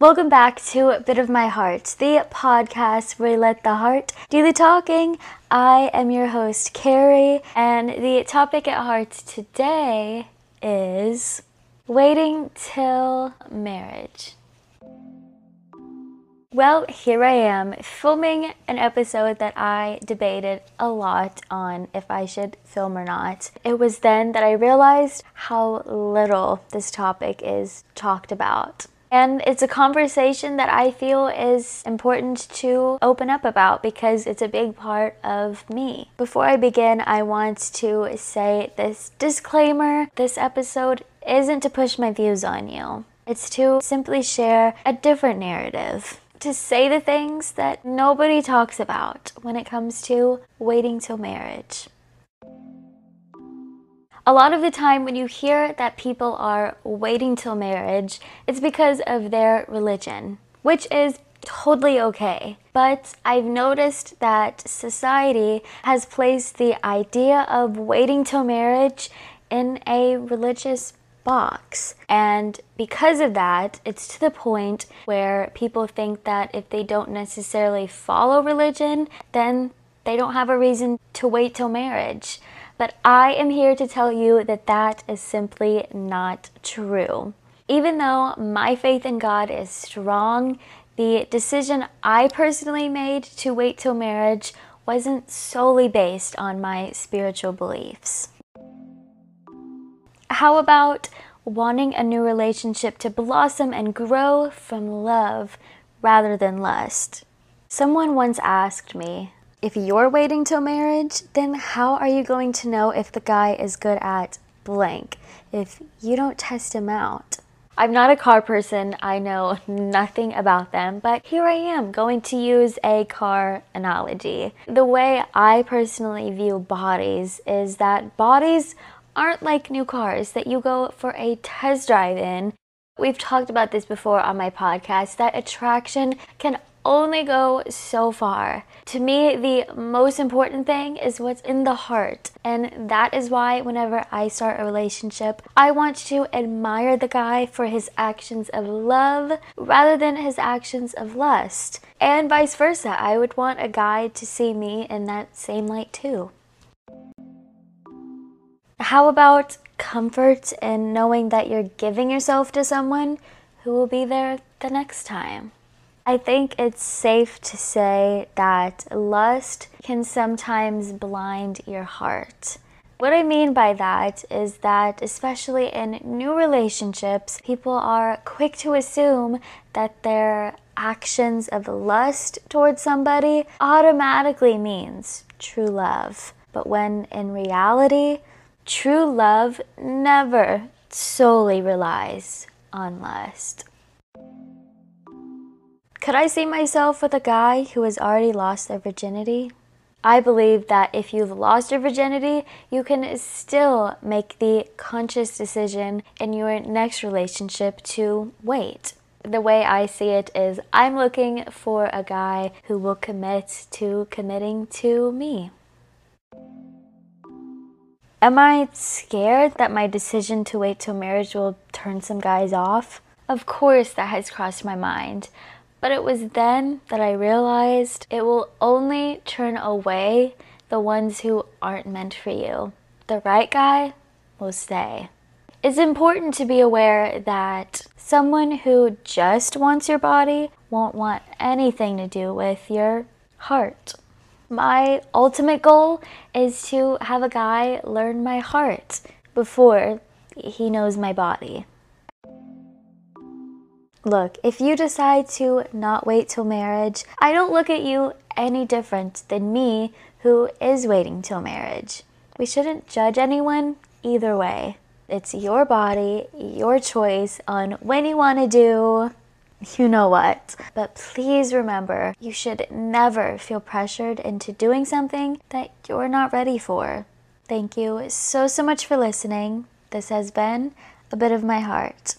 Welcome back to A Bit of My Heart, the podcast where we let the heart do the talking. I am your host, Carrie, and the topic at heart today is waiting till marriage. Well, here I am filming an episode that I debated a lot on if I should film or not. It was then that I realized how little this topic is talked about. And it's a conversation that I feel is important to open up about because it's a big part of me. Before I begin, I want to say this disclaimer this episode isn't to push my views on you, it's to simply share a different narrative to say the things that nobody talks about when it comes to waiting till marriage. A lot of the time, when you hear that people are waiting till marriage, it's because of their religion, which is totally okay. But I've noticed that society has placed the idea of waiting till marriage in a religious box. And because of that, it's to the point where people think that if they don't necessarily follow religion, then they don't have a reason to wait till marriage. But I am here to tell you that that is simply not true. Even though my faith in God is strong, the decision I personally made to wait till marriage wasn't solely based on my spiritual beliefs. How about wanting a new relationship to blossom and grow from love rather than lust? Someone once asked me, if you're waiting till marriage, then how are you going to know if the guy is good at blank if you don't test him out? I'm not a car person, I know nothing about them, but here I am going to use a car analogy. The way I personally view bodies is that bodies aren't like new cars that you go for a test drive in. We've talked about this before on my podcast that attraction can only go so far. To me, the most important thing is what's in the heart. And that is why, whenever I start a relationship, I want to admire the guy for his actions of love rather than his actions of lust. And vice versa, I would want a guy to see me in that same light too. How about comfort in knowing that you're giving yourself to someone who will be there the next time? I think it's safe to say that lust can sometimes blind your heart. What I mean by that is that, especially in new relationships, people are quick to assume that their actions of lust towards somebody automatically means true love. But when in reality, True love never solely relies on lust. Could I see myself with a guy who has already lost their virginity? I believe that if you've lost your virginity, you can still make the conscious decision in your next relationship to wait. The way I see it is I'm looking for a guy who will commit to committing to me. Am I scared that my decision to wait till marriage will turn some guys off? Of course, that has crossed my mind. But it was then that I realized it will only turn away the ones who aren't meant for you. The right guy will stay. It's important to be aware that someone who just wants your body won't want anything to do with your heart. My ultimate goal is to have a guy learn my heart before he knows my body. Look, if you decide to not wait till marriage, I don't look at you any different than me who is waiting till marriage. We shouldn't judge anyone either way. It's your body, your choice on when you want to do you know what. But please remember, you should never feel pressured into doing something that you're not ready for. Thank you so, so much for listening. This has been a bit of my heart.